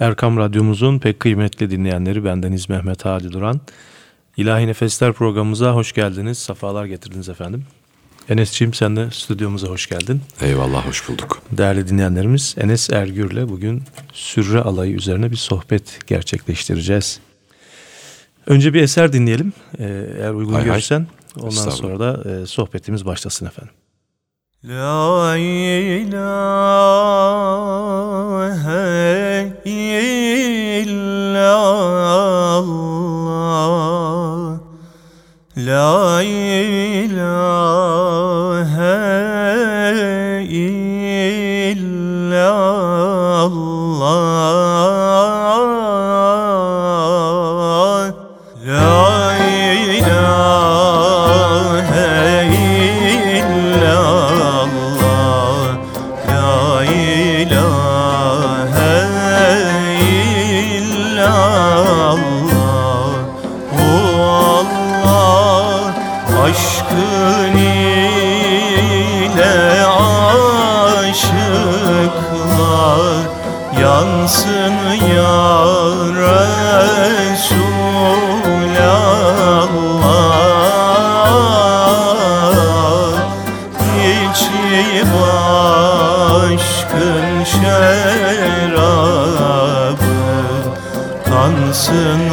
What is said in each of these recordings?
Erkam Radyomuzun pek kıymetli dinleyenleri bendeniz Mehmet Hadi Duran. İlahi Nefesler programımıza hoş geldiniz, safalar getirdiniz efendim. Enes'ciğim sen de stüdyomuza hoş geldin. Eyvallah hoş bulduk. Değerli dinleyenlerimiz Enes Ergür'le bugün sürre alayı üzerine bir sohbet gerçekleştireceğiz. Önce bir eser dinleyelim ee, eğer uygun hay görürsen. Hay. Ondan sonra da e, sohbetimiz başlasın efendim. La ilahe illallah La ilahe illallah olmasın.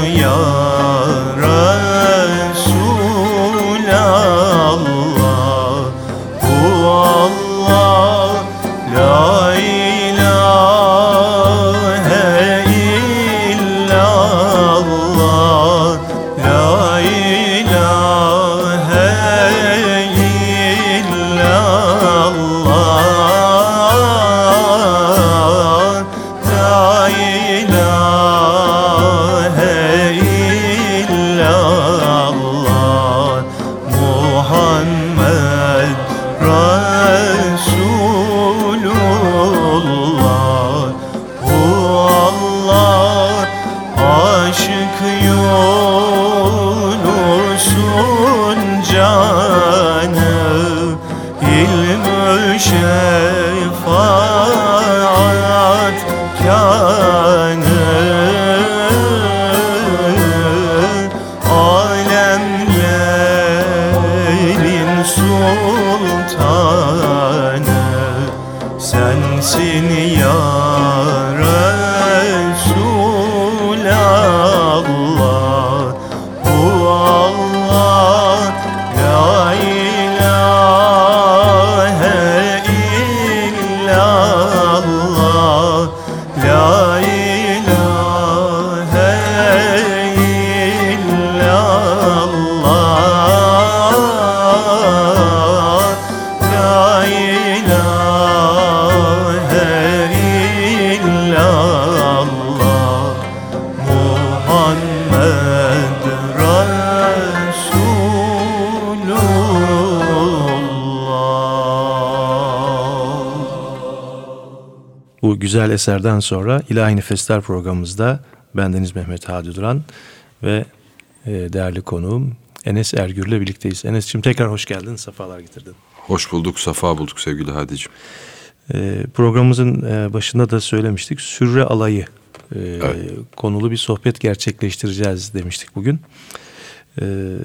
Güzel eserden sonra İlahi Nefesler programımızda bendeniz Mehmet Hadi Duran ve e, değerli konuğum Enes Ergür'le birlikteyiz. Enes'ciğim tekrar hoş geldin, sefalar getirdin. Hoş bulduk, safa bulduk sevgili Hadi'ciğim. E, programımızın e, başında da söylemiştik, sürre alayı e, evet. konulu bir sohbet gerçekleştireceğiz demiştik bugün. Evet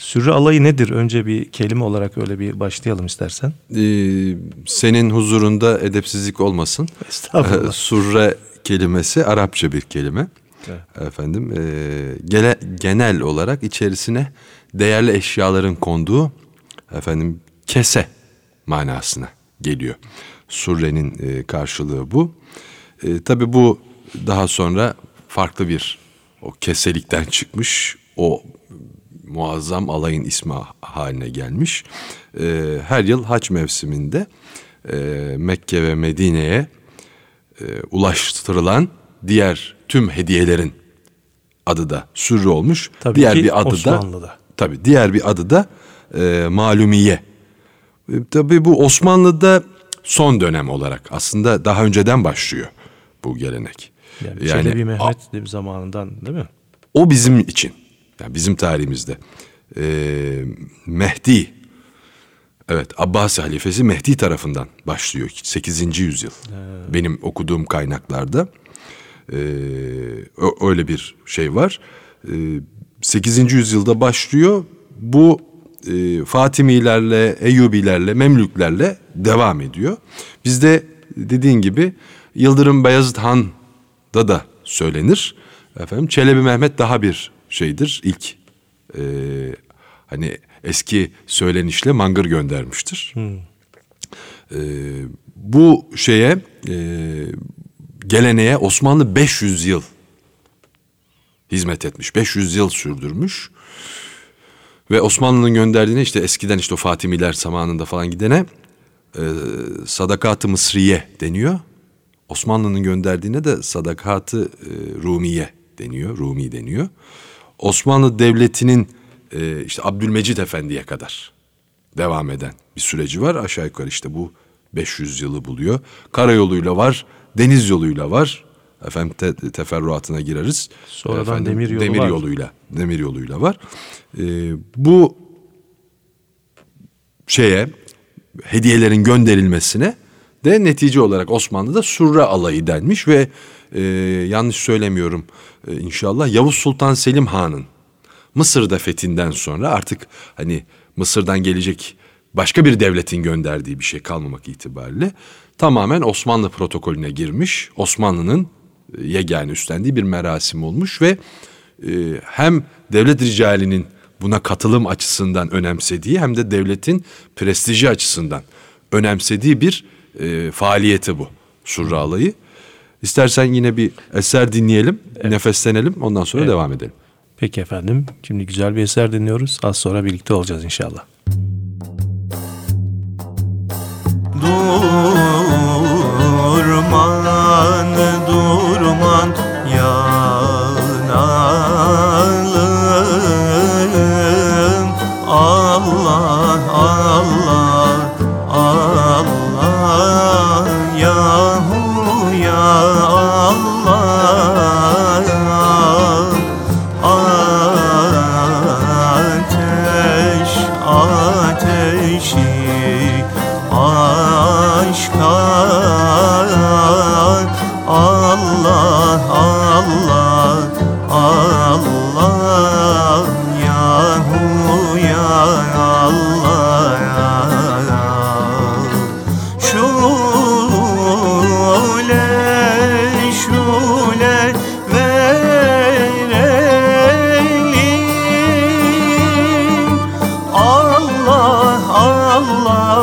Sürre alayı nedir? Önce bir kelime olarak öyle bir başlayalım istersen. Ee, senin huzurunda edepsizlik olmasın. Estağfurullah. Ee, surre kelimesi Arapça bir kelime. Evet. Efendim e, gele, genel olarak içerisine değerli eşyaların konduğu efendim kese manasına geliyor. Surrenin e, karşılığı bu. E, Tabi bu daha sonra farklı bir o keselikten çıkmış o muazzam alayın ismi haline gelmiş. E, her yıl haç mevsiminde e, Mekke ve Medine'ye e, ulaştırılan diğer tüm hediyelerin adı da sürrü olmuş. Tabii diğer ki bir adı Osmanlı'da. da tabii diğer bir adı da e, malumiye. E, tabii bu Osmanlı'da son dönem olarak aslında daha önceden başlıyor bu gelenek. Yani, yani Çelebi Mehmet a, zamanından değil mi? O bizim için yani bizim tarihimizde e, Mehdi evet Abbasi halifesi Mehdi tarafından başlıyor 8. yüzyıl. Evet. Benim okuduğum kaynaklarda E, öyle bir şey var. E, 8. yüzyılda başlıyor. Bu e, Fatimilerle, Eyyubilerle, Memlüklerle devam ediyor. Bizde dediğin gibi Yıldırım Beyazıt Han'da da söylenir. Efendim Çelebi Mehmet daha bir şeydir. İlk e, hani eski söylenişle mangır göndermiştir. Hmm. E, bu şeye e, geleneğe Osmanlı 500 yıl hizmet etmiş. 500 yıl sürdürmüş. Ve Osmanlı'nın gönderdiğine işte eskiden işte o Fatimiler zamanında falan gidene e, sadakat-ı Mısriye deniyor. Osmanlı'nın gönderdiğine de sadakat-ı e, Rumiye deniyor. Rumi deniyor. Osmanlı Devleti'nin e, işte Abdülmecid Efendi'ye kadar devam eden bir süreci var. Aşağı yukarı işte bu 500 yılı buluyor. Karayoluyla var, deniz yoluyla var. Efendim te, teferruatına gireriz. Sonradan Efendim, demir yolu demir var. yoluyla, demir yoluyla var. Ee, bu şeye hediyelerin gönderilmesine de netice olarak Osmanlı'da surra alayı denmiş ve e, yanlış söylemiyorum e, inşallah Yavuz Sultan Selim Han'ın Mısır'da fethinden sonra artık hani Mısır'dan gelecek başka bir devletin gönderdiği bir şey kalmamak itibariyle tamamen Osmanlı protokolüne girmiş. Osmanlı'nın e, yegane üstlendiği bir merasim olmuş ve e, hem devlet ricalinin buna katılım açısından önemsediği hem de devletin prestiji açısından önemsediği bir e, faaliyeti bu Surra alayı. İstersen yine bir eser dinleyelim, evet. nefeslenelim ondan sonra evet. devam edelim. Peki efendim. Şimdi güzel bir eser dinliyoruz. Az sonra birlikte olacağız inşallah. Durman, durman yanalım Allah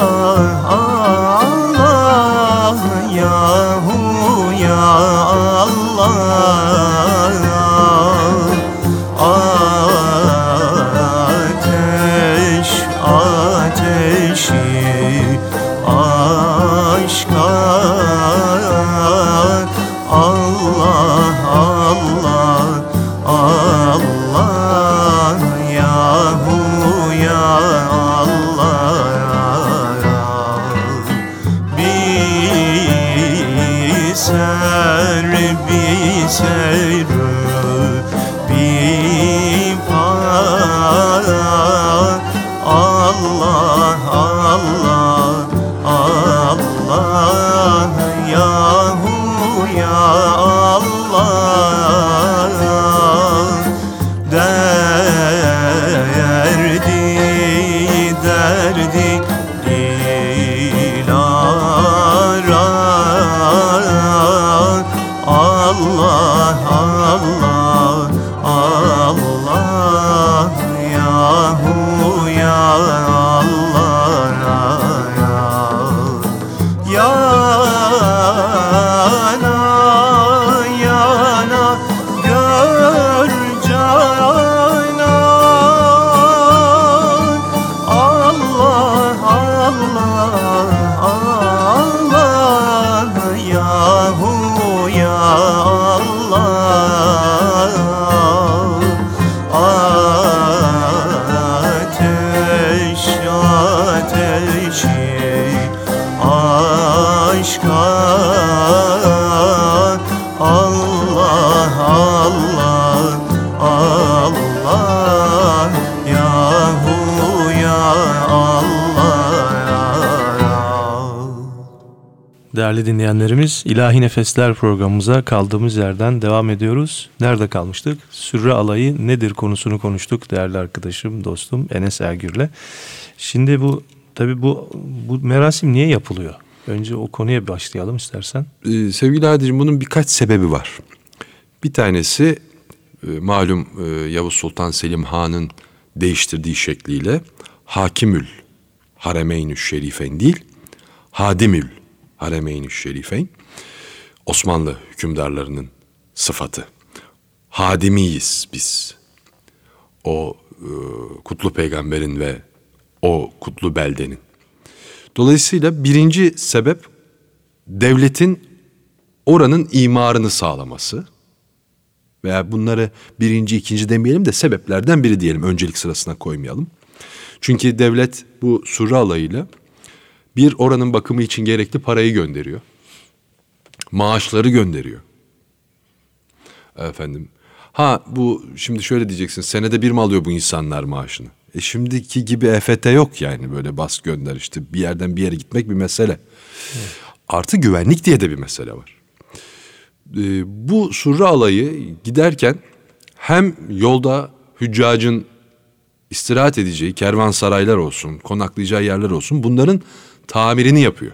değerli dinleyenlerimiz. İlahi Nefesler programımıza kaldığımız yerden devam ediyoruz. Nerede kalmıştık? Sürre alayı nedir konusunu konuştuk değerli arkadaşım, dostum Enes Ergür'le. Şimdi bu tabi bu bu merasim niye yapılıyor? Önce o konuya başlayalım istersen. Ee, sevgili Adil'cim bunun birkaç sebebi var. Bir tanesi e, malum e, Yavuz Sultan Selim Han'ın değiştirdiği şekliyle Hakimül Haremeynü Şerifeyn değil, Hadimül Haremeynü Şerifeyn Osmanlı hükümdarlarının sıfatı. Hadimiyiz biz. O e, kutlu peygamberin ve o kutlu beldenin. Dolayısıyla birinci sebep devletin oranın imarını sağlaması veya bunları birinci, ikinci demeyelim de sebeplerden biri diyelim. Öncelik sırasına koymayalım. Çünkü devlet bu surre alayıyla bir oranın bakımı için gerekli parayı gönderiyor. Maaşları gönderiyor. Efendim. Ha bu şimdi şöyle diyeceksin. Senede bir mi alıyor bu insanlar maaşını? E şimdiki gibi EFT yok yani böyle bas gönder işte bir yerden bir yere gitmek bir mesele. Evet. Artı güvenlik diye de bir mesele var. Ee, bu surre alayı giderken hem yolda hüccacın istirahat edeceği kervansaraylar olsun, konaklayacağı yerler olsun bunların tamirini yapıyor.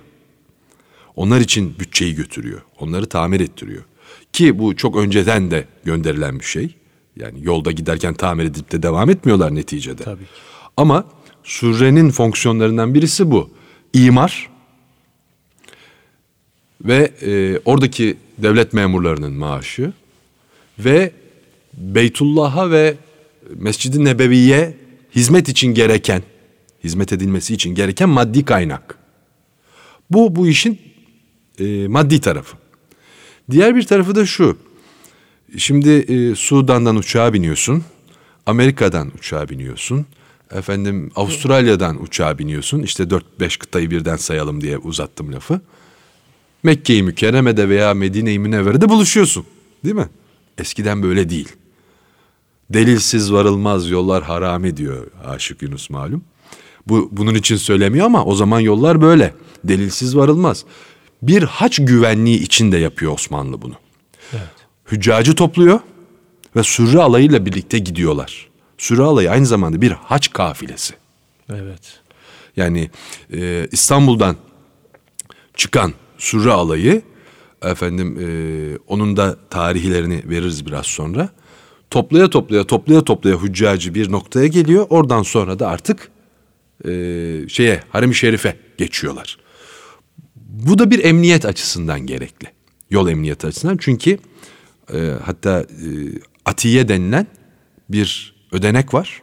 Onlar için bütçeyi götürüyor. Onları tamir ettiriyor. Ki bu çok önceden de gönderilen bir şey. Yani yolda giderken tamir edip de devam etmiyorlar neticede. Tabii. Ama surrenin fonksiyonlarından birisi bu. İmar ve e, oradaki devlet memurlarının maaşı ve Beytullah'a ve Mescid-i Nebevi'ye hizmet için gereken, hizmet edilmesi için gereken maddi kaynak. Bu bu işin e, maddi tarafı. Diğer bir tarafı da şu. Şimdi e, Sudan'dan uçağa biniyorsun. Amerika'dan uçağa biniyorsun. Efendim Avustralya'dan uçağa biniyorsun. İşte 4-5 kıtayı birden sayalım diye uzattım lafı. Mekke-i Mükerreme'de veya Medine-i Münevvere'de buluşuyorsun. Değil mi? Eskiden böyle değil. Delilsiz varılmaz yollar harami diyor Aşık Yunus malum. Bu bunun için söylemiyor ama o zaman yollar böyle. Delilsiz varılmaz. Bir haç güvenliği için de yapıyor Osmanlı bunu. Evet. Hüccacı topluyor ve sürre alayıyla birlikte gidiyorlar. Sürre alayı aynı zamanda bir haç kafilesi. Evet. Yani e, İstanbul'dan çıkan sürre alayı efendim e, onun da tarihlerini veririz biraz sonra. Toplaya toplaya toplaya toplaya hüccacı bir noktaya geliyor. Oradan sonra da artık e, şeye harem-i şerife geçiyorlar. Bu da bir emniyet açısından gerekli. Yol emniyeti açısından. Çünkü e, hatta e, atiye denilen bir ödenek var.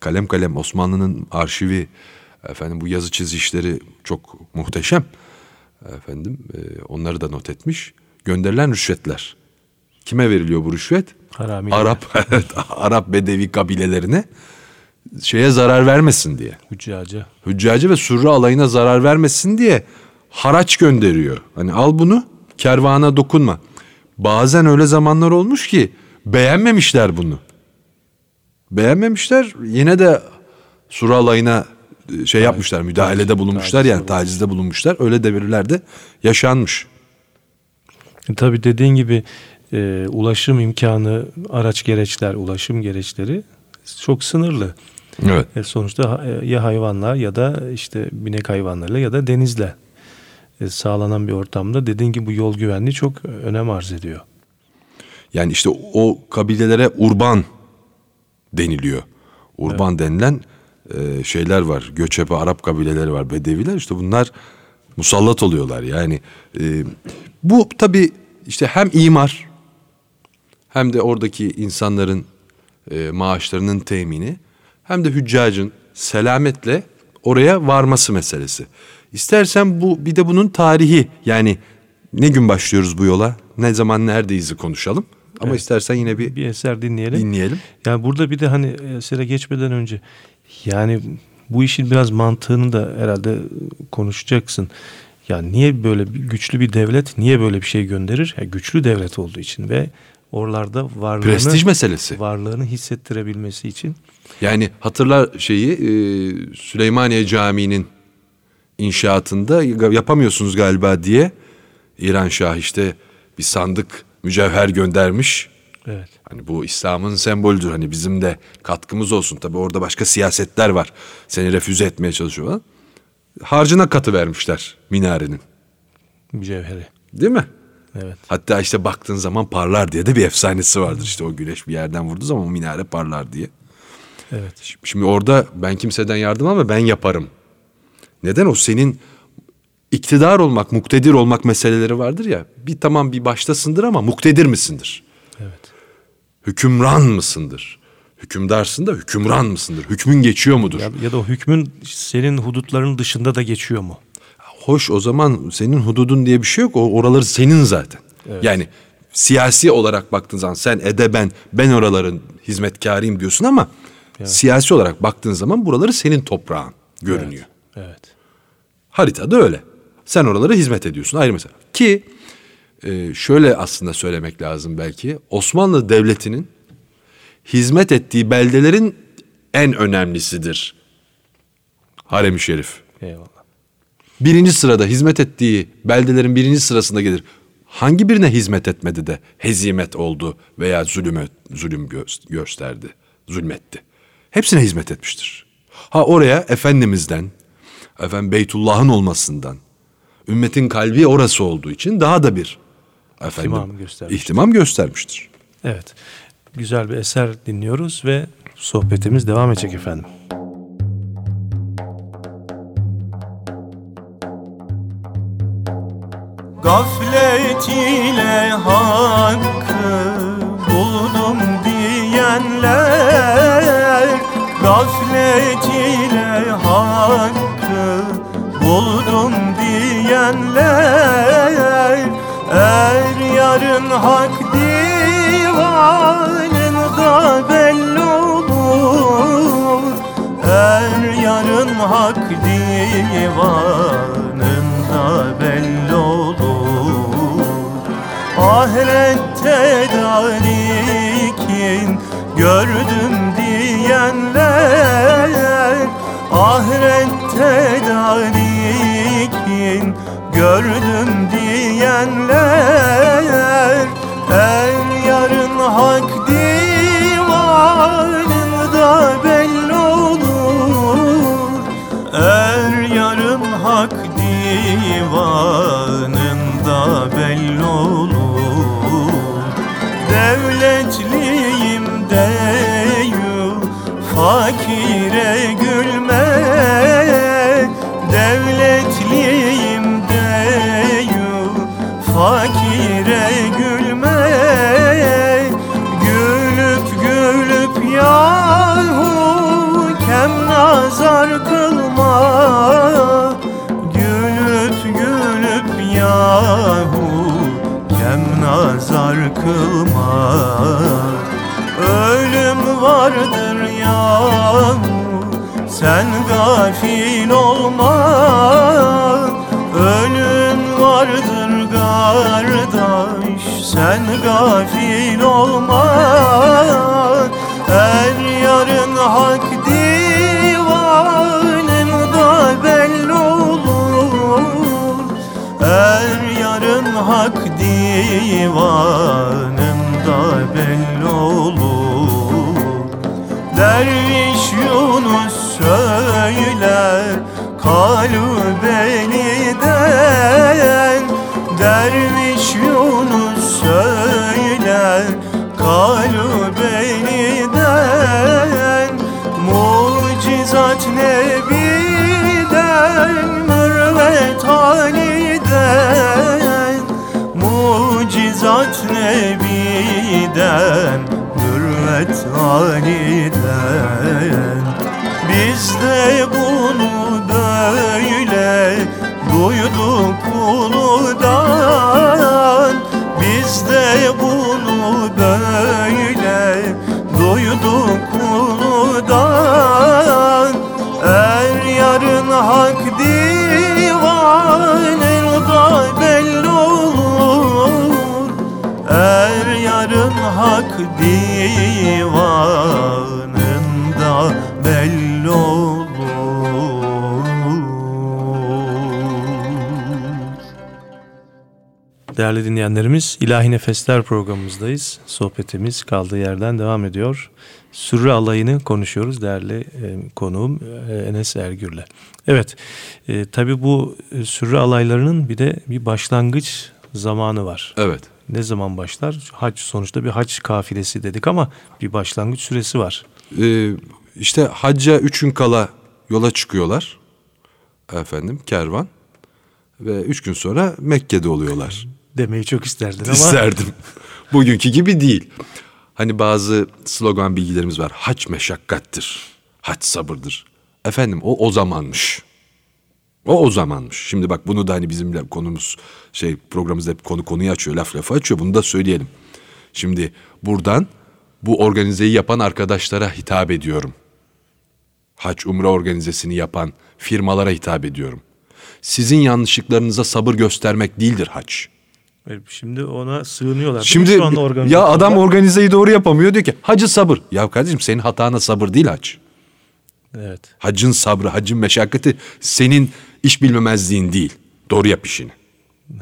Kalem kalem Osmanlı'nın arşivi efendim bu yazı çizişleri çok muhteşem. Efendim e, onları da not etmiş. Gönderilen rüşvetler. Kime veriliyor bu rüşvet? Harami Arap Arap Bedevi kabilelerine şeye zarar vermesin diye. Hüccacı. Hüccacı ve surra alayına zarar vermesin diye haraç gönderiyor. Hani al bunu kervana dokunma. Bazen öyle zamanlar olmuş ki beğenmemişler bunu. Beğenmemişler yine de surra alayına e, şey yapmışlar müdahalede bulunmuşlar yani tacizde bulunmuşlar. Öyle devirlerde yaşanmış. E, tabii dediğin gibi e, ulaşım imkanı, araç gereçler, ulaşım gereçleri çok sınırlı. Evet. E, sonuçta e, ya hayvanlar ya da işte binek hayvanlarıyla ya da denizle e, sağlanan bir ortamda dediğin gibi bu yol güvenliği çok önem arz ediyor. Yani işte o kabilelere urban deniliyor. Urban evet. denilen e, şeyler var. Göçebe Arap kabileleri var, Bedeviler. İşte bunlar musallat oluyorlar. Yani e, bu tabii işte hem imar hem de oradaki insanların e, maaşlarının temini hem de hüccacın selametle oraya varması meselesi. İstersen bu bir de bunun tarihi yani ne gün başlıyoruz bu yola? Ne zaman neredeyiz konuşalım. Ama evet. istersen yine bir bir eser dinleyelim. Dinleyelim. Yani burada bir de hani esere geçmeden önce yani bu işin biraz mantığını da herhalde konuşacaksın. Yani niye böyle güçlü bir devlet niye böyle bir şey gönderir? Yani güçlü devlet olduğu için ve oralarda varlığını prestij meselesi. Varlığını hissettirebilmesi için. Yani hatırlar şeyi e, Süleymaniye Camii'nin inşaatında yapamıyorsunuz galiba diye İran Şah işte bir sandık mücevher göndermiş. Evet. Hani bu İslam'ın sembolüdür. Hani bizim de katkımız olsun. Tabii orada başka siyasetler var. Seni refüze etmeye çalışıyorlar. Harcına katı vermişler minarenin. Mücevheri. Değil mi? Evet. Hatta işte baktığın zaman parlar diye de bir efsanesi vardır. İşte o güneş bir yerden vurduğu zaman o minare parlar diye. Evet. Şimdi orada ben kimseden yardım ama ben yaparım. Neden o senin iktidar olmak, muktedir olmak meseleleri vardır ya. Bir tamam bir baştasındır ama muktedir misindir? Evet. Hükümran mısındır? Hükümdarsın da hükümran mısındır? Hükmün geçiyor mudur? Ya, ya da o hükmün senin hudutların dışında da geçiyor mu? Hoş o zaman senin hududun diye bir şey yok. O oraları senin zaten. Yani siyasi olarak baktığın zaman sen edeben ben oraların hizmetkarıyım diyorsun ama siyasi olarak baktığın zaman buraları senin toprağın görünüyor. Evet. Haritada öyle. Sen oralara hizmet ediyorsun ayrı mesela. Ki e, şöyle aslında söylemek lazım belki. Osmanlı Devleti'nin hizmet ettiği beldelerin en önemlisidir. Harem-i Şerif. Eyvallah. Birinci sırada hizmet ettiği beldelerin birinci sırasında gelir. Hangi birine hizmet etmedi de hezimet oldu veya zulüm, zulüm gö- gösterdi, zulmetti. Hepsine hizmet etmiştir. Ha oraya Efendimiz'den, efendim Beytullah'ın olmasından, ümmetin kalbi orası olduğu için daha da bir efendim, İhtimam göstermiştir. ihtimam göstermiştir. Evet. Güzel bir eser dinliyoruz ve sohbetimiz devam edecek efendim. Gaflet ile hakkı buldum diyenler Gaflet ile hakkı buldum diyenler Er yarın hak divanında belli olur Er yarın hak divanında Ahirette darikin gördüm diyenler Ahirette darikin gördüm diyenler Er vardır yahu sen gafil olma. Ölüm vardır kardeş sen gafil olma. Er yarın hak divanında belli olur. Er yarın hak divanında belli Derviş Yunus söyler kalbeniden Derviş Yunus söyler kalbeniden Mucizat Nebi'den mürvet haliden Mucizat Nebi'den mürvet haliden Biz de bunu değerli dinleyenlerimiz. İlahi Nefesler programımızdayız. Sohbetimiz kaldığı yerden devam ediyor. Sürre alayını konuşuyoruz değerli e, konuğum e, Enes Ergür'le. Evet, e, tabii bu e, sürre alaylarının bir de bir başlangıç zamanı var. Evet. Ne zaman başlar? Hac sonuçta bir hac kafilesi dedik ama bir başlangıç süresi var. Ee, işte hacca üç gün kala yola çıkıyorlar. Efendim kervan. Ve üç gün sonra Mekke'de oluyorlar. Demeyi çok isterdin ama. İsterdim. Bugünkü gibi değil. Hani bazı slogan bilgilerimiz var. Hac meşakkattir. Hac sabırdır. Efendim o o zamanmış. O o zamanmış. Şimdi bak bunu da hani bizim konumuz şey programımızda hep konu konuyu açıyor, laf lafı açıyor. Bunu da söyleyelim. Şimdi buradan bu organizeyi yapan arkadaşlara hitap ediyorum. Hac Umre organizesini yapan firmalara hitap ediyorum. Sizin yanlışlıklarınıza sabır göstermek değildir hac. Evet, Şimdi ona sığınıyorlar. Şimdi Şu anda ya organizasyonda. adam organizeyi doğru yapamıyor diyor ki hacı sabır. Ya kardeşim senin hatana sabır değil hac. Evet. Hacın sabrı, hacın meşakkati senin iş bilmemezliğin değil. Doğru yap işini.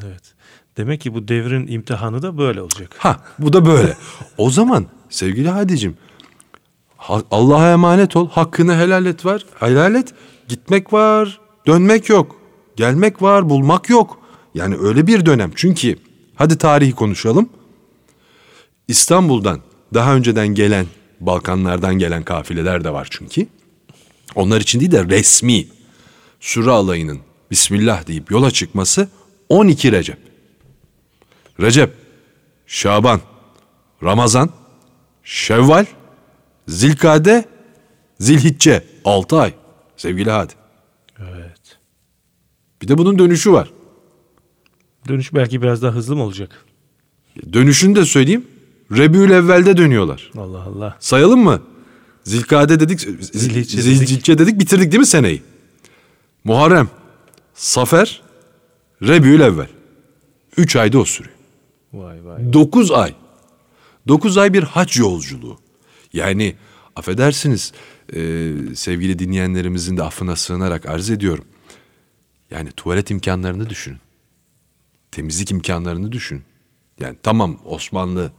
Evet. Demek ki bu devrin imtihanı da böyle olacak. Ha bu da böyle. o zaman sevgili Hadicim ha- Allah'a emanet ol. Hakkını helal et var. Helal et. Gitmek var. Dönmek yok. Gelmek var. Bulmak yok. Yani öyle bir dönem. Çünkü hadi tarihi konuşalım. İstanbul'dan daha önceden gelen Balkanlardan gelen kafileler de var çünkü. Onlar için değil de resmi Sürre alayının Bismillah deyip yola çıkması 12 Recep. Recep, Şaban, Ramazan, Şevval, Zilkade, Zilhicce 6 ay sevgili Hadi. Evet. Bir de bunun dönüşü var. Dönüş belki biraz daha hızlı mı olacak? Dönüşünü de söyleyeyim. Rebül evvelde dönüyorlar. Allah Allah. Sayalım mı? Zilkade dedik, Zilhicce Zilhicce dedik. bitirdik değil mi seneyi? Muharrem, Safer, Rebül evvel. Üç ayda o sürüyor. Vay vay. 9 ay. 9 ay bir hac yolculuğu. Yani affedersiniz e, sevgili dinleyenlerimizin de affına sığınarak arz ediyorum. Yani tuvalet imkanlarını düşünün. Temizlik imkanlarını düşün. Yani tamam Osmanlı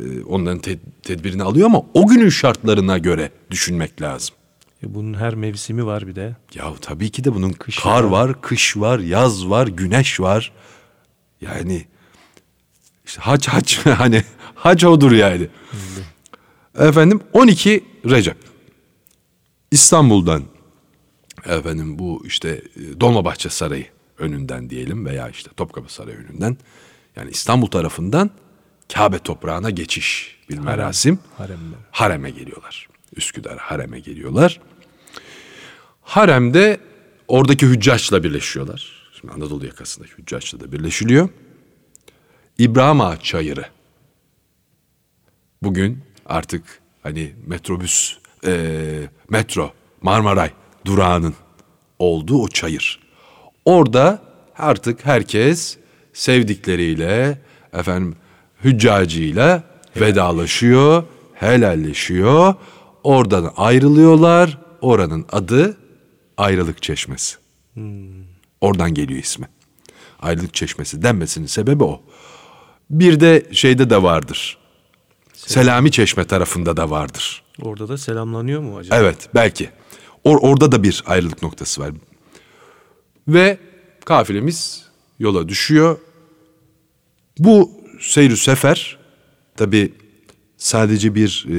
e, onların te- tedbirini alıyor ama o günün şartlarına göre düşünmek lazım. E bunun her mevsimi var bir de. Ya tabii ki de bunun Kış kar var. var, kış var, yaz var, güneş var. Yani işte hac hac hani hac odur yani. Efendim 12 Recep. İstanbul'dan efendim bu işte e, Dolmabahçe Sarayı önünden diyelim veya işte Topkapı Sarayı önünden yani İstanbul tarafından Kabe toprağına geçiş bir merasim. Haremler. Harem'e geliyorlar. Üsküdar Harem'e geliyorlar. Harem'de oradaki hüccaçla birleşiyorlar. Şimdi Anadolu yakasındaki hüccaçla da birleşiliyor. İbrahim Ağa Çayırı. Bugün artık hani metrobüs, eee, metro, Marmaray durağının olduğu o çayır. Orada artık herkes sevdikleriyle, efendim hüccacıyla vedalaşıyor, helalleşiyor. Oradan ayrılıyorlar. Oranın adı Ayrılık Çeşmesi. Oradan geliyor ismi. Ayrılık Çeşmesi denmesinin sebebi o. Bir de şeyde de vardır. Selami Çeşme tarafında da vardır. Orada da selamlanıyor mu acaba? Evet belki. Or- orada da bir ayrılık noktası var. Ve kafilemiz yola düşüyor. Bu seyir sefer tabi sadece bir e,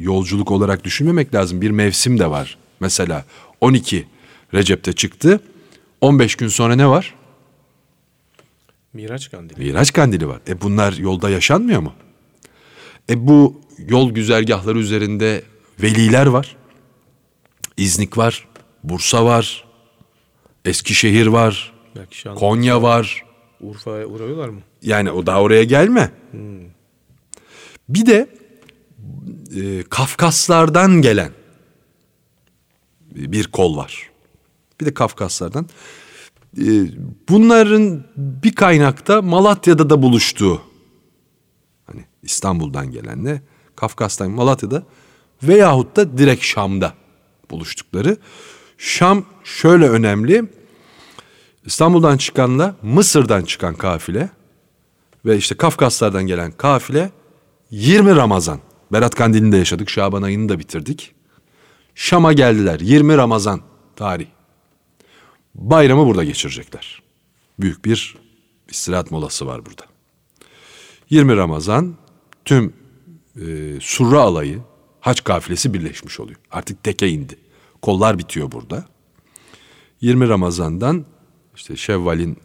yolculuk olarak düşünmemek lazım. Bir mevsim de var. Mesela 12 Recep'te çıktı. 15 gün sonra ne var? Miraç kandili. Miraç kandili var. E bunlar yolda yaşanmıyor mu? E bu yol güzergahları üzerinde veliler var. İznik var. Bursa var. Eskişehir var. Belki Konya var. Urfa'ya uğrıyorlar mı? Yani o daha oraya gelme. Bir de e, Kafkaslardan gelen bir kol var. Bir de Kafkaslardan. E, bunların bir kaynakta Malatya'da da buluştuğu. Hani İstanbul'dan gelenle Kafkas'tan Malatya'da veyahut da direkt Şam'da buluştukları. Şam şöyle önemli. İstanbul'dan çıkanla Mısır'dan çıkan kafile ve işte Kafkaslardan gelen kafile 20 Ramazan. Berat Kandili'ni de yaşadık. Şaban ayını da bitirdik. Şam'a geldiler. 20 Ramazan tarih. Bayramı burada geçirecekler. Büyük bir istirahat molası var burada. 20 Ramazan tüm e, Surra alayı haç kafilesi birleşmiş oluyor. Artık teke indi. Kollar bitiyor burada. 20 Ramazan'dan işte Şevval'in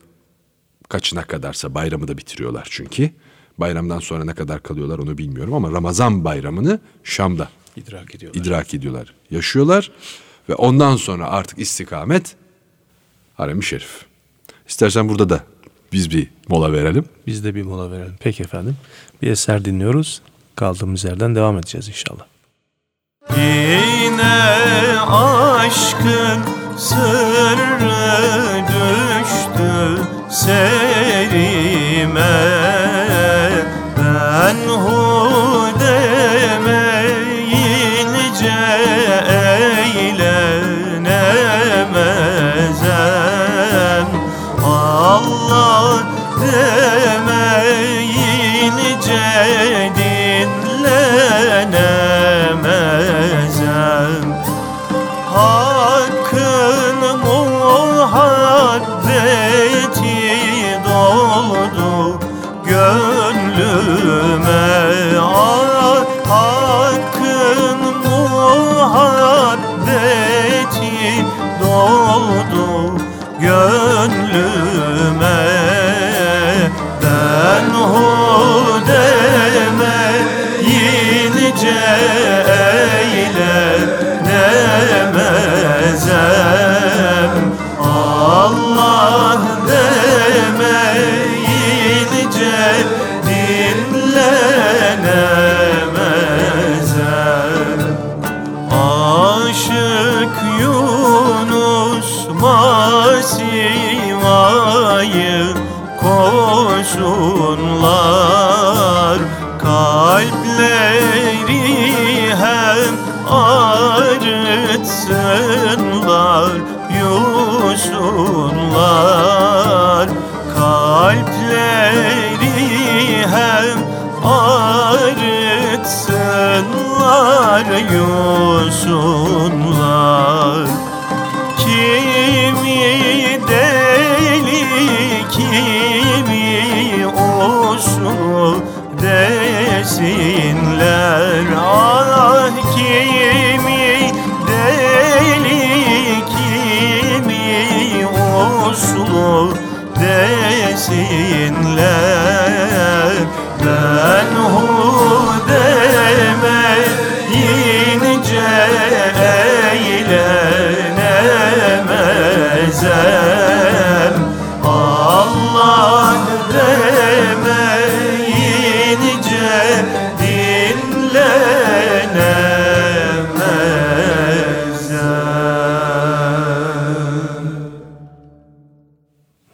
kaçına kadarsa bayramı da bitiriyorlar çünkü. Bayramdan sonra ne kadar kalıyorlar onu bilmiyorum ama Ramazan bayramını Şam'da İdrak ediyorlar. idrak ediyorlar, yaşıyorlar ve ondan sonra artık istikamet Harem-i Şerif. İstersen burada da biz bir mola verelim. Biz de bir mola verelim. Peki efendim. Bir eser dinliyoruz. Kaldığımız yerden devam edeceğiz inşallah. Yine aşkın sırrı düştü serime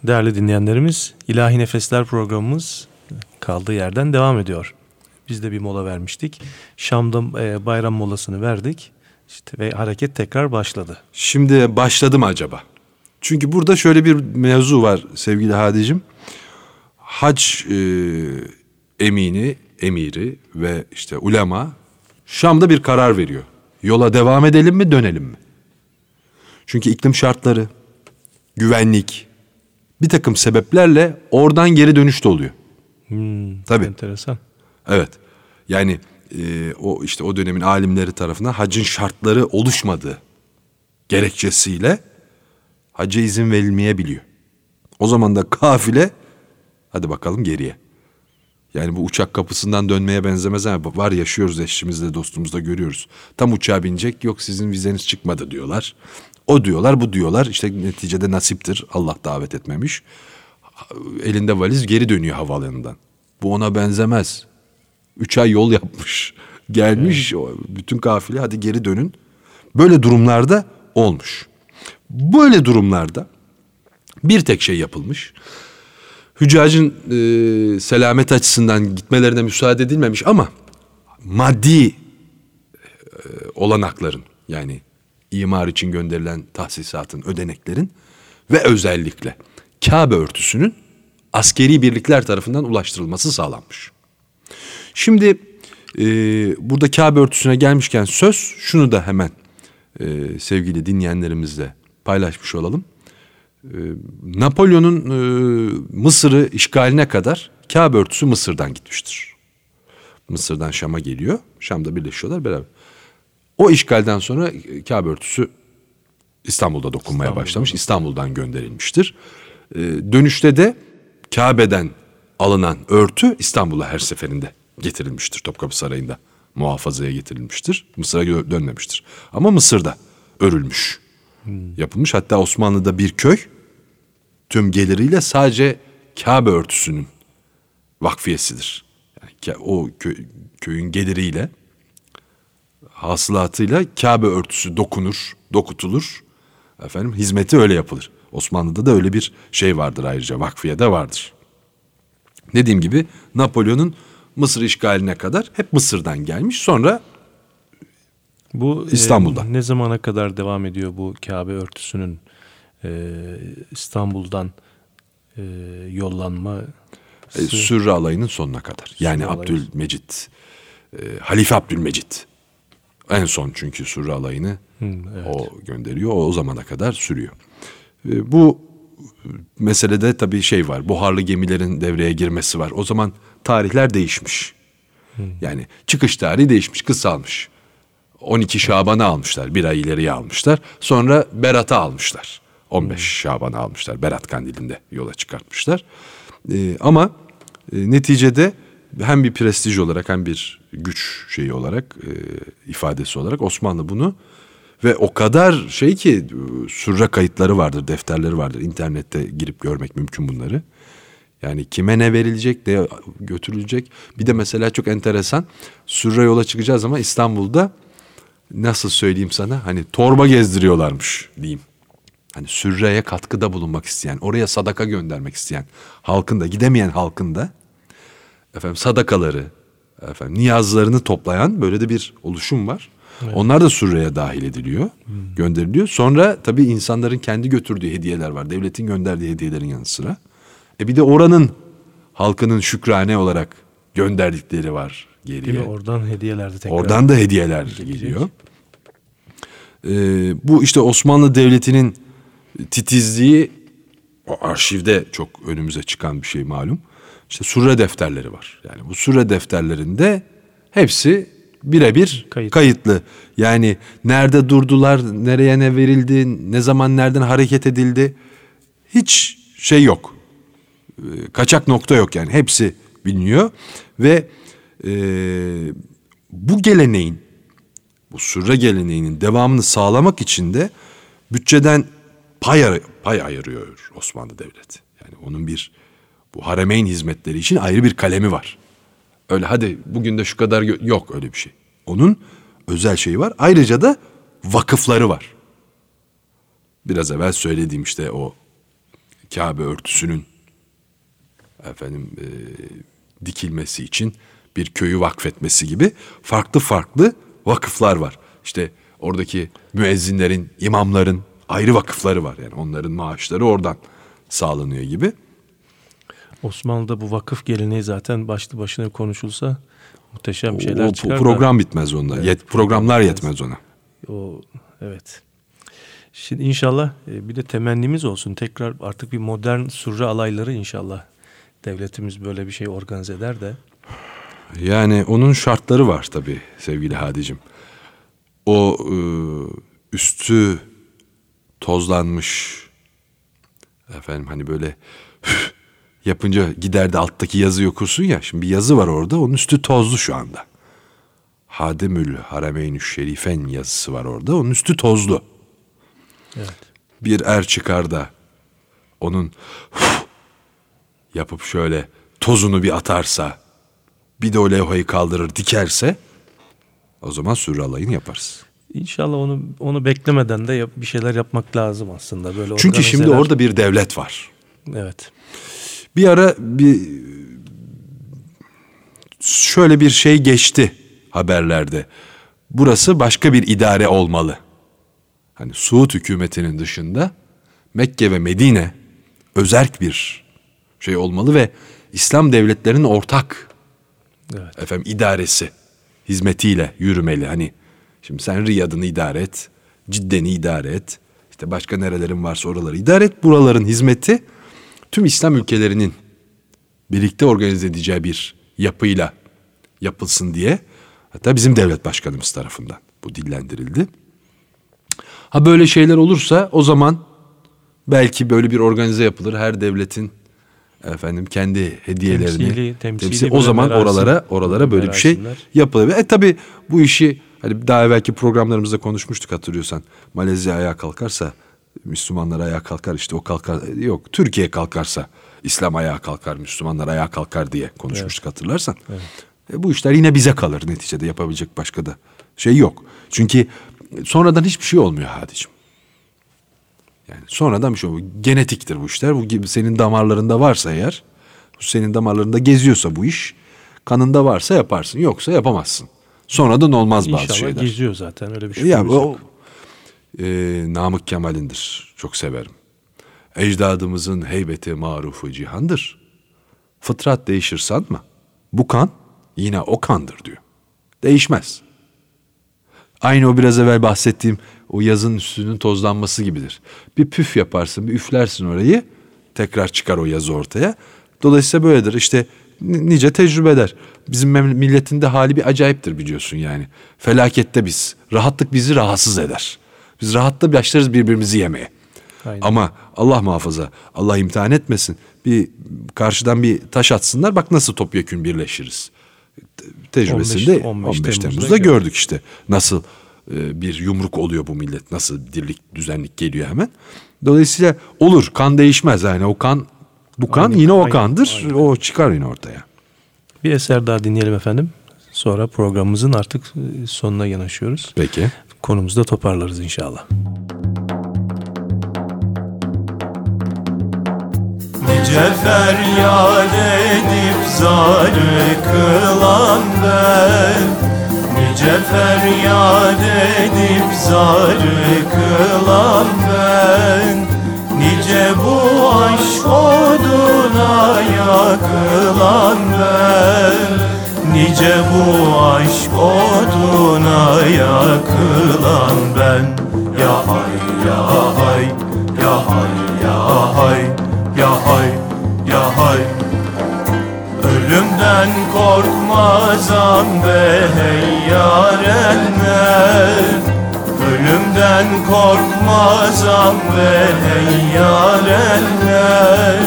Değerli dinleyenlerimiz, İlahi Nefesler programımız kaldığı yerden devam ediyor. Biz de bir mola vermiştik. Şam'da e, bayram molasını verdik. İşte ve hareket tekrar başladı. Şimdi başladı mı acaba? Çünkü burada şöyle bir mevzu var sevgili Hadicim. Hac e, emini, emiri ve işte ulema Şam'da bir karar veriyor. Yola devam edelim mi dönelim mi? Çünkü iklim şartları, güvenlik bir takım sebeplerle oradan geri dönüş de oluyor. Hmm, Tabii. Enteresan. Evet. Yani e, o işte o dönemin alimleri tarafından hacın şartları oluşmadığı gerekçesiyle hacca izin verilmeyebiliyor. O zaman da kafile hadi bakalım geriye. Yani bu uçak kapısından dönmeye benzemez ama var yaşıyoruz eşimizle dostumuzla görüyoruz. Tam uçağa binecek yok sizin vizeniz çıkmadı diyorlar. O diyorlar bu diyorlar işte neticede nasiptir Allah davet etmemiş. Elinde valiz geri dönüyor havaalanından. Bu ona benzemez. Üç ay yol yapmış. Gelmiş o bütün kafile hadi geri dönün. Böyle durumlarda olmuş. Böyle durumlarda bir tek şey yapılmış. Hüccacın e, selamet açısından gitmelerine müsaade edilmemiş ama maddi e, olanakların yani imar için gönderilen tahsisatın, ödeneklerin ve özellikle Kabe örtüsünün askeri birlikler tarafından ulaştırılması sağlanmış. Şimdi e, burada Kabe örtüsüne gelmişken söz şunu da hemen e, sevgili dinleyenlerimizle paylaşmış olalım. E, Napolyon'un e, Mısır'ı işgaline kadar Kabe örtüsü Mısır'dan gitmiştir. Mısır'dan Şam'a geliyor. Şam'da birleşiyorlar beraber. O işgalden sonra Kabe örtüsü İstanbul'da dokunmaya İstanbul'da başlamış. İstanbul'dan gönderilmiştir. Ee, dönüşte de Kabe'den alınan örtü İstanbul'a her seferinde getirilmiştir. Topkapı Sarayı'nda muhafazaya getirilmiştir. Mısır'a dönmemiştir. Ama Mısır'da örülmüş. Yapılmış. Hatta Osmanlı'da bir köy tüm geliriyle sadece Kabe örtüsünün vakfiyesidir. Yani o kö- köyün geliriyle hasılatıyla Kabe örtüsü dokunur, dokutulur. Efendim hizmeti öyle yapılır. Osmanlı'da da öyle bir şey vardır ayrıca vakfiye de vardır. Dediğim gibi Napolyon'un Mısır işgaline kadar hep Mısır'dan gelmiş. Sonra Bu e, İstanbul'da. ne zamana kadar devam ediyor bu Kabe örtüsünün e, İstanbul'dan e, yollanma? e, Sürre alayının sonuna kadar. Yani alayı. Abdülmecit, e, Halife Abdülmecit. En son çünkü Sürre alayını evet. o gönderiyor. O, o zamana kadar sürüyor. E, bu meselede tabii şey var. Buharlı gemilerin devreye girmesi var. O zaman tarihler değişmiş. Yani çıkış tarihi değişmiş, kısalmış. 12 Şaban'ı almışlar, bir ay ileriye almışlar. Sonra Berat'ı almışlar. 15 Şaban'ı almışlar. Berat Kandili'nde yola çıkartmışlar. E, ama e, neticede hem bir prestij olarak hem bir güç şeyi olarak e, ifadesi olarak Osmanlı bunu ve o kadar şey ki e, sürre kayıtları vardır, defterleri vardır. İnternette girip görmek mümkün bunları. Yani kime ne verilecek, ne götürülecek. Bir de mesela çok enteresan sürre yola çıkacağız ama İstanbul'da nasıl söyleyeyim sana hani torba gezdiriyorlarmış diyeyim. Hani sürreye katkıda bulunmak isteyen, oraya sadaka göndermek isteyen halkın da gidemeyen halkın da efendim sadakaları, efendim niyazlarını toplayan böyle de bir oluşum var. Onlar da sürreye dahil ediliyor, gönderiliyor. Sonra tabii insanların kendi götürdüğü hediyeler var. Devletin gönderdiği hediyelerin yanı sıra. E bir de oranın halkının şükrane olarak gönderdikleri var Değil mi? geriye. Oradan hediyeler de tekrar. Oradan da hediyeler geliyor. Ee, bu işte Osmanlı Devleti'nin titizliği o arşivde çok önümüze çıkan bir şey malum. İşte surre defterleri var. Yani bu surre defterlerinde hepsi birebir Kayıt. kayıtlı. Yani nerede durdular, nereye ne verildi, ne zaman nereden hareket edildi. Hiç şey yok. Ee, Kaçak nokta yok yani. Hepsi biliniyor ve e, bu geleneğin bu sürre geleneğinin devamını sağlamak için de bütçeden pay, pay ayırıyor Osmanlı Devleti. Yani onun bir bu haremeyn hizmetleri için ayrı bir kalemi var. Öyle hadi bugün de şu kadar yok öyle bir şey. Onun özel şeyi var. Ayrıca da vakıfları var. Biraz evvel söylediğim işte o Kabe örtüsünün efendim e, dikilmesi için bir köyü vakfetmesi gibi farklı farklı vakıflar var. İşte oradaki müezzinlerin, imamların ayrı vakıfları var. Yani onların maaşları oradan sağlanıyor gibi. Osmanlı'da bu vakıf geleneği zaten başlı başına konuşulsa muhteşem O, şeyler o çıkar. da- program bitmez onda. Evet, Yet, programlar bitmez. yetmez ona. O evet. Şimdi inşallah e, bir de temennimiz olsun. Tekrar artık bir modern surre alayları inşallah devletimiz böyle bir şey organize eder de. Yani onun şartları var tabii sevgili Hadicim. O e, üstü tozlanmış efendim hani böyle yapınca gider de alttaki yazı okursun ya. Şimdi bir yazı var orada onun üstü tozlu şu anda. Hademül Haremeynü Şerifen yazısı var orada onun üstü tozlu. Evet. Bir er çıkar da onun yapıp şöyle tozunu bir atarsa bir de o levhayı kaldırır dikerse o zaman sürü alayını yaparız. İnşallah onu onu beklemeden de yap- bir şeyler yapmak lazım aslında böyle. Çünkü şimdi organizeler- orada bir devlet var. evet. Bir ara bir şöyle bir şey geçti haberlerde. Burası başka bir idare olmalı. Hani Suud hükümetinin dışında Mekke ve Medine özerk bir şey olmalı ve İslam devletlerinin ortak Evet. efendim idaresi hizmetiyle yürümeli. Hani şimdi sen Riyad'ını idare et, Cidden'i idare et. işte başka nerelerin varsa oraları idare et. Buraların hizmeti tüm İslam ülkelerinin birlikte organize edeceği bir yapıyla yapılsın diye hatta bizim devlet başkanımız tarafından bu dillendirildi. Ha böyle şeyler olursa o zaman belki böyle bir organize yapılır. Her devletin efendim kendi hediyelerini Temsili- temsili temsil- o zaman oralara oralara böyle bir şey yapılır. E tabi bu işi hani daha evvelki programlarımızda konuşmuştuk hatırlıyorsan. Malezya ayağa kalkarsa Müslümanlar ayağa kalkar işte o kalkar yok Türkiye kalkarsa İslam ayağa kalkar Müslümanlar ayağa kalkar diye konuşmuştuk hatırlarsan. E, bu işler yine bize kalır neticede yapabilecek başka da şey yok. Çünkü sonradan hiçbir şey olmuyor Hadicim. Yani sonradan bir şey olmuyor. Genetiktir bu işler. Bu gibi senin damarlarında varsa eğer, bu senin damarlarında geziyorsa bu iş, kanında varsa yaparsın. Yoksa yapamazsın. Sonradan olmaz bazı İnşallah şeyler. geziyor zaten öyle bir şey. Ya o e, Namık Kemal'indir. Çok severim. Ecdadımızın heybeti marufu cihandır. Fıtrat değişir sanma. Bu kan yine o kandır diyor. Değişmez. Aynı o biraz evvel bahsettiğim o yazın üstünün tozlanması gibidir. Bir püf yaparsın, bir üflersin orayı, tekrar çıkar o yazı ortaya. Dolayısıyla böyledir. İşte ni- nice tecrübeler. Bizim milletin de hali bir acayiptir biliyorsun yani. Felakette biz. Rahatlık bizi rahatsız eder. Biz rahatta başlarız birbirimizi yemeye. Aynen. Ama Allah muhafaza, Allah imtihan etmesin. Bir karşıdan bir taş atsınlar bak nasıl topyekün birleşiriz. Te- Tecrübesinde 15 15, 15 Temmuz'da, Temmuz'da gördük işte. Nasıl e, bir yumruk oluyor bu millet, nasıl dirlik, düzenlik geliyor hemen. Dolayısıyla olur, kan değişmez yani o kan, bu kan Aynen, yine o aynen, kandır, aynen. o çıkar yine ortaya. Bir eser daha dinleyelim efendim. Sonra programımızın artık e, sonuna yanaşıyoruz. Peki. Konumuzu da toparlarız inşallah. Nice feryat edip zarı kılan ben. Nice feryat edip zarı kılan ben. Nice bu aşk oduna yakılan ben Nice bu aşk oduna yakılan ben. Ya hay ya hay ya hay ya hay ya hay ya hay. Ölümden korkmazam be hey yarenler. Ölümden korkmazam be hey yarenler.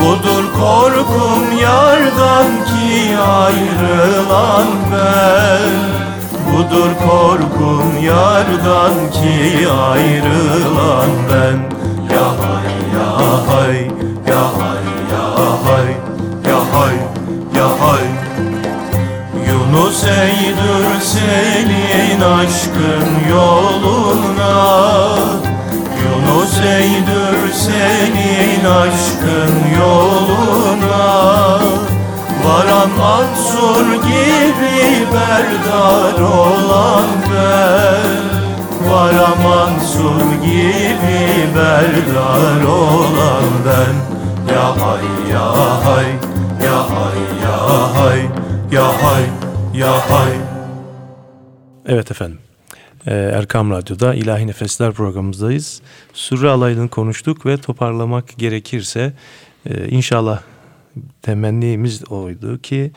Budur korkum yardan ki ayrılan ben. Budur korkum yardan ki ayrılan ben. Ya hay ya hay ya hay ya hay ya hay ya hay. Yunus eydür senin aşkın yoluna Eydür senin aşkın yoluna Varan Mansur gibi berdar olan ben. Varan Mansur gibi berdar olan ben. Ya hay ya hay ya hay ya hay ya hay ya hay. Evet efendim. Ee, Erkam Radyo'da İlahi Nefesler programımızdayız. Sürre alayını konuştuk ve toparlamak gerekirse e, inşallah temennimiz oydu ki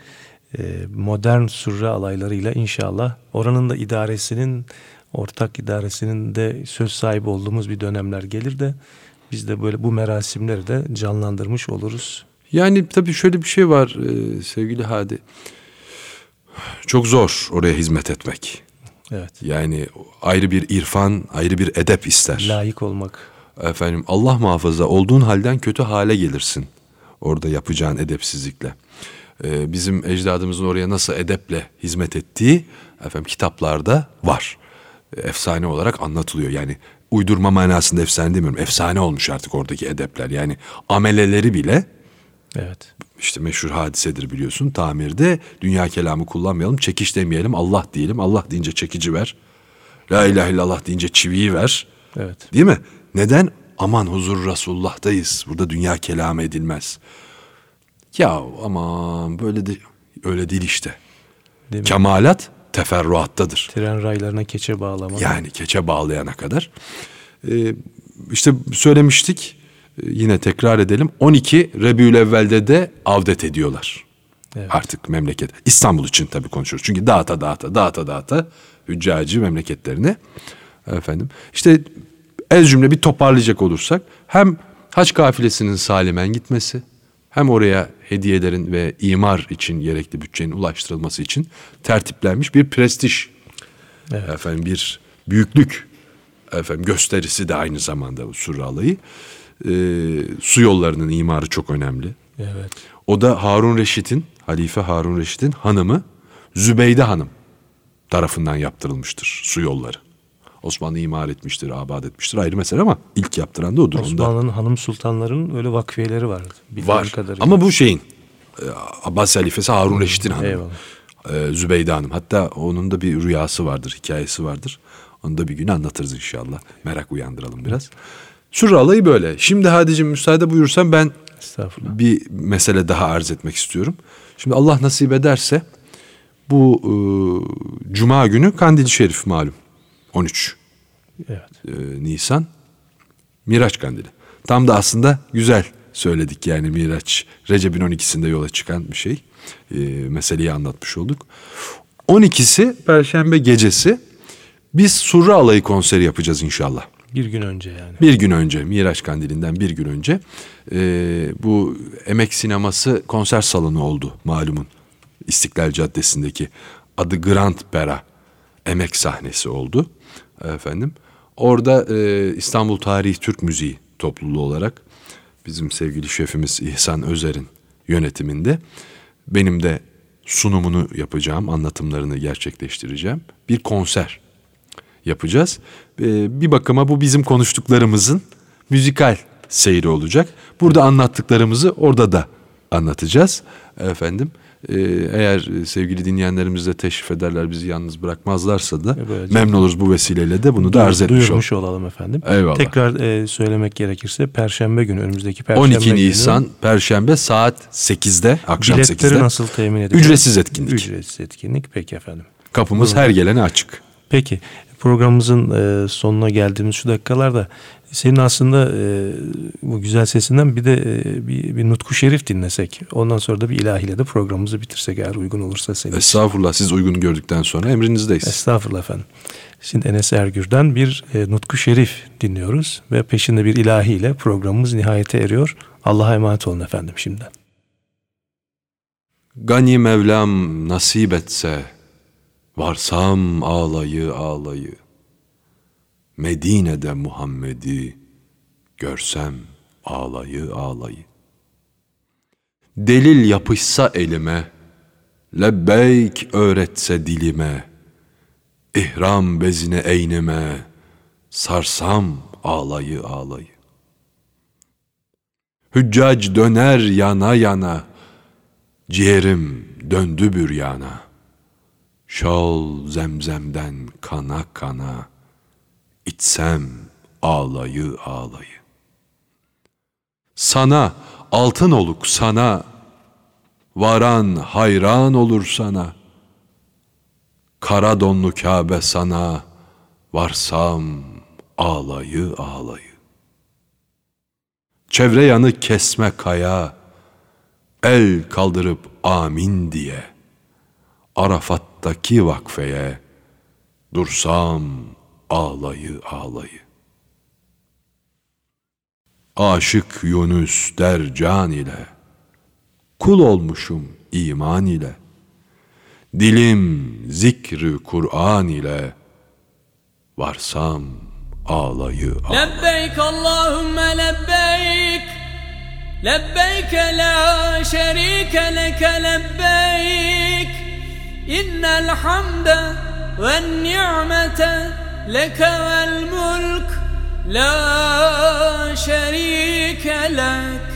e, modern sürre alaylarıyla inşallah oranın da idaresinin ortak idaresinin de söz sahibi olduğumuz bir dönemler gelir de biz de böyle bu merasimleri de canlandırmış oluruz. Yani tabii şöyle bir şey var e, sevgili Hadi. Çok zor oraya hizmet etmek. Evet. Yani ayrı bir irfan, ayrı bir edep ister. Layık olmak. Efendim Allah muhafaza olduğun halden kötü hale gelirsin. Orada yapacağın edepsizlikle. Ee, bizim ecdadımızın oraya nasıl edeple hizmet ettiği efendim kitaplarda var. Ee, Efsane olarak anlatılıyor. Yani uydurma manasında efsane demiyorum. Efsane olmuş artık oradaki edepler. Yani ameleleri bile Evet. işte meşhur hadisedir biliyorsun tamirde dünya kelamı kullanmayalım çekiş demeyelim Allah diyelim Allah deyince çekici ver la ilahe illallah deyince çiviyi ver Evet. değil mi neden aman huzur Resulullah'tayız burada dünya kelamı edilmez Ya aman böyle de öyle değil işte. Değil mi? Kemalat teferruattadır. Tren raylarına keçe bağlama. Yani keçe bağlayana kadar. Ee, işte söylemiştik yine tekrar edelim. 12 Rebü'l-Evvel'de de avdet ediyorlar. Evet. Artık memleket. İstanbul için tabii konuşuyoruz. Çünkü dağıta dağıta dağıta dağıta hüccacı memleketlerine efendim. İşte ez cümle bir toparlayacak olursak hem hac kafilesinin salimen gitmesi hem oraya hediyelerin ve imar için gerekli bütçenin ulaştırılması için tertiplenmiş bir prestij Evet. efendim bir büyüklük efendim gösterisi de aynı zamanda bu Surre Alayı. Ee, su yollarının imarı çok önemli. Evet. O da Harun Reşit'in, Halife Harun Reşit'in hanımı Zübeyde Hanım tarafından yaptırılmıştır su yolları. Osmanlı imar etmiştir, abad etmiştir ayrı mesele ama ilk yaptıran da odur. Osmanlı'nın hanım sultanların öyle vakfiyeleri vardı. Var. kadarıyla. Ama bu şeyin e, Abbas halifesi Harun Reşit'in hanımı. Eyvallah. Ee, Zübeyde Hanım. Hatta onun da bir rüyası vardır, hikayesi vardır. Onu da bir gün anlatırız inşallah. Merak uyandıralım biraz. Sürre alayı böyle. Şimdi Hadicim müsaade buyursan ben bir mesele daha arz etmek istiyorum. Şimdi Allah nasip ederse bu e, Cuma günü Kandil Şerif malum. 13 Evet. e, Nisan Miraç Kandili. Tam da aslında güzel söyledik yani Miraç. Recep'in 12'sinde yola çıkan bir şey. E, meseleyi anlatmış olduk. 12'si Perşembe gecesi biz Surra Alayı konseri yapacağız inşallah. Bir gün önce yani. Bir gün önce Miraç Kandili'nden bir gün önce e, bu Emek Sineması konser salonu oldu malumun. İstiklal Caddesi'ndeki adı Grand Pera emek sahnesi oldu efendim. Orada e, İstanbul Tarihi Türk Müziği topluluğu olarak bizim sevgili şefimiz İhsan Özer'in yönetiminde benim de sunumunu yapacağım, anlatımlarını gerçekleştireceğim. Bir konser yapacağız. Ee, bir bakıma bu bizim konuştuklarımızın müzikal seyri olacak. Burada anlattıklarımızı orada da anlatacağız efendim. Ee, eğer sevgili dinleyenlerimiz de teşrif ederler bizi yalnız bırakmazlarsa da E, böylece- memnun oluruz bu vesileyle de bunu da arz etmiş olalım. Duyurmuş olalım efendim. Eyvallah. Tekrar e, söylemek gerekirse Perşembe günü önümüzdeki Perşembe 12 günü Nisan Perşembe saat 8'de akşam biletleri 8'de nasıl temin edeceğiz? Ücretsiz etkinlik. Ücretsiz etkinlik peki efendim. kapımız her gelene açık. Peki programımızın e, sonuna geldiğimiz şu dakikalarda senin aslında e, bu güzel sesinden bir de e, bir, bir nutku şerif dinlesek. Ondan sonra da bir ilahiyle de programımızı bitirsek eğer uygun olursa senin. için. Estağfurullah siz uygun gördükten sonra emrinizdeyiz. Estağfurullah efendim. Şimdi Enes Ergür'den bir e, nutku şerif dinliyoruz ve peşinde bir ilahiyle programımız nihayete eriyor. Allah'a emanet olun efendim şimdiden. Gani Mevlam nasip etse varsam ağlayı ağlayı. Medine'de Muhammed'i görsem ağlayı ağlayı. Delil yapışsa elime lebbeyk öğretse dilime ihram bezine eynime sarsam ağlayı ağlayı. Hüccac döner yana yana Ciğerim döndü büryana. Şol zemzemden kana kana. içsem ağlayı ağlayı. Sana altın oluk sana. Varan hayran olur sana. Kara donlu Kabe sana. Varsam ağlayı ağlayı. Çevre yanı kesme kaya. El kaldırıp amin diye taraftaki vakfeye dursam ağlayı ağlayı. Aşık Yunus der can ile, kul olmuşum iman ile, dilim zikri Kur'an ile, varsam ağlayı ağlayı. Lebbeyk Allahümme lebbeyk, lebbeyk la şerike leke lebbeyk, إن الحمد والنعمة لك والملك لا شريك لك.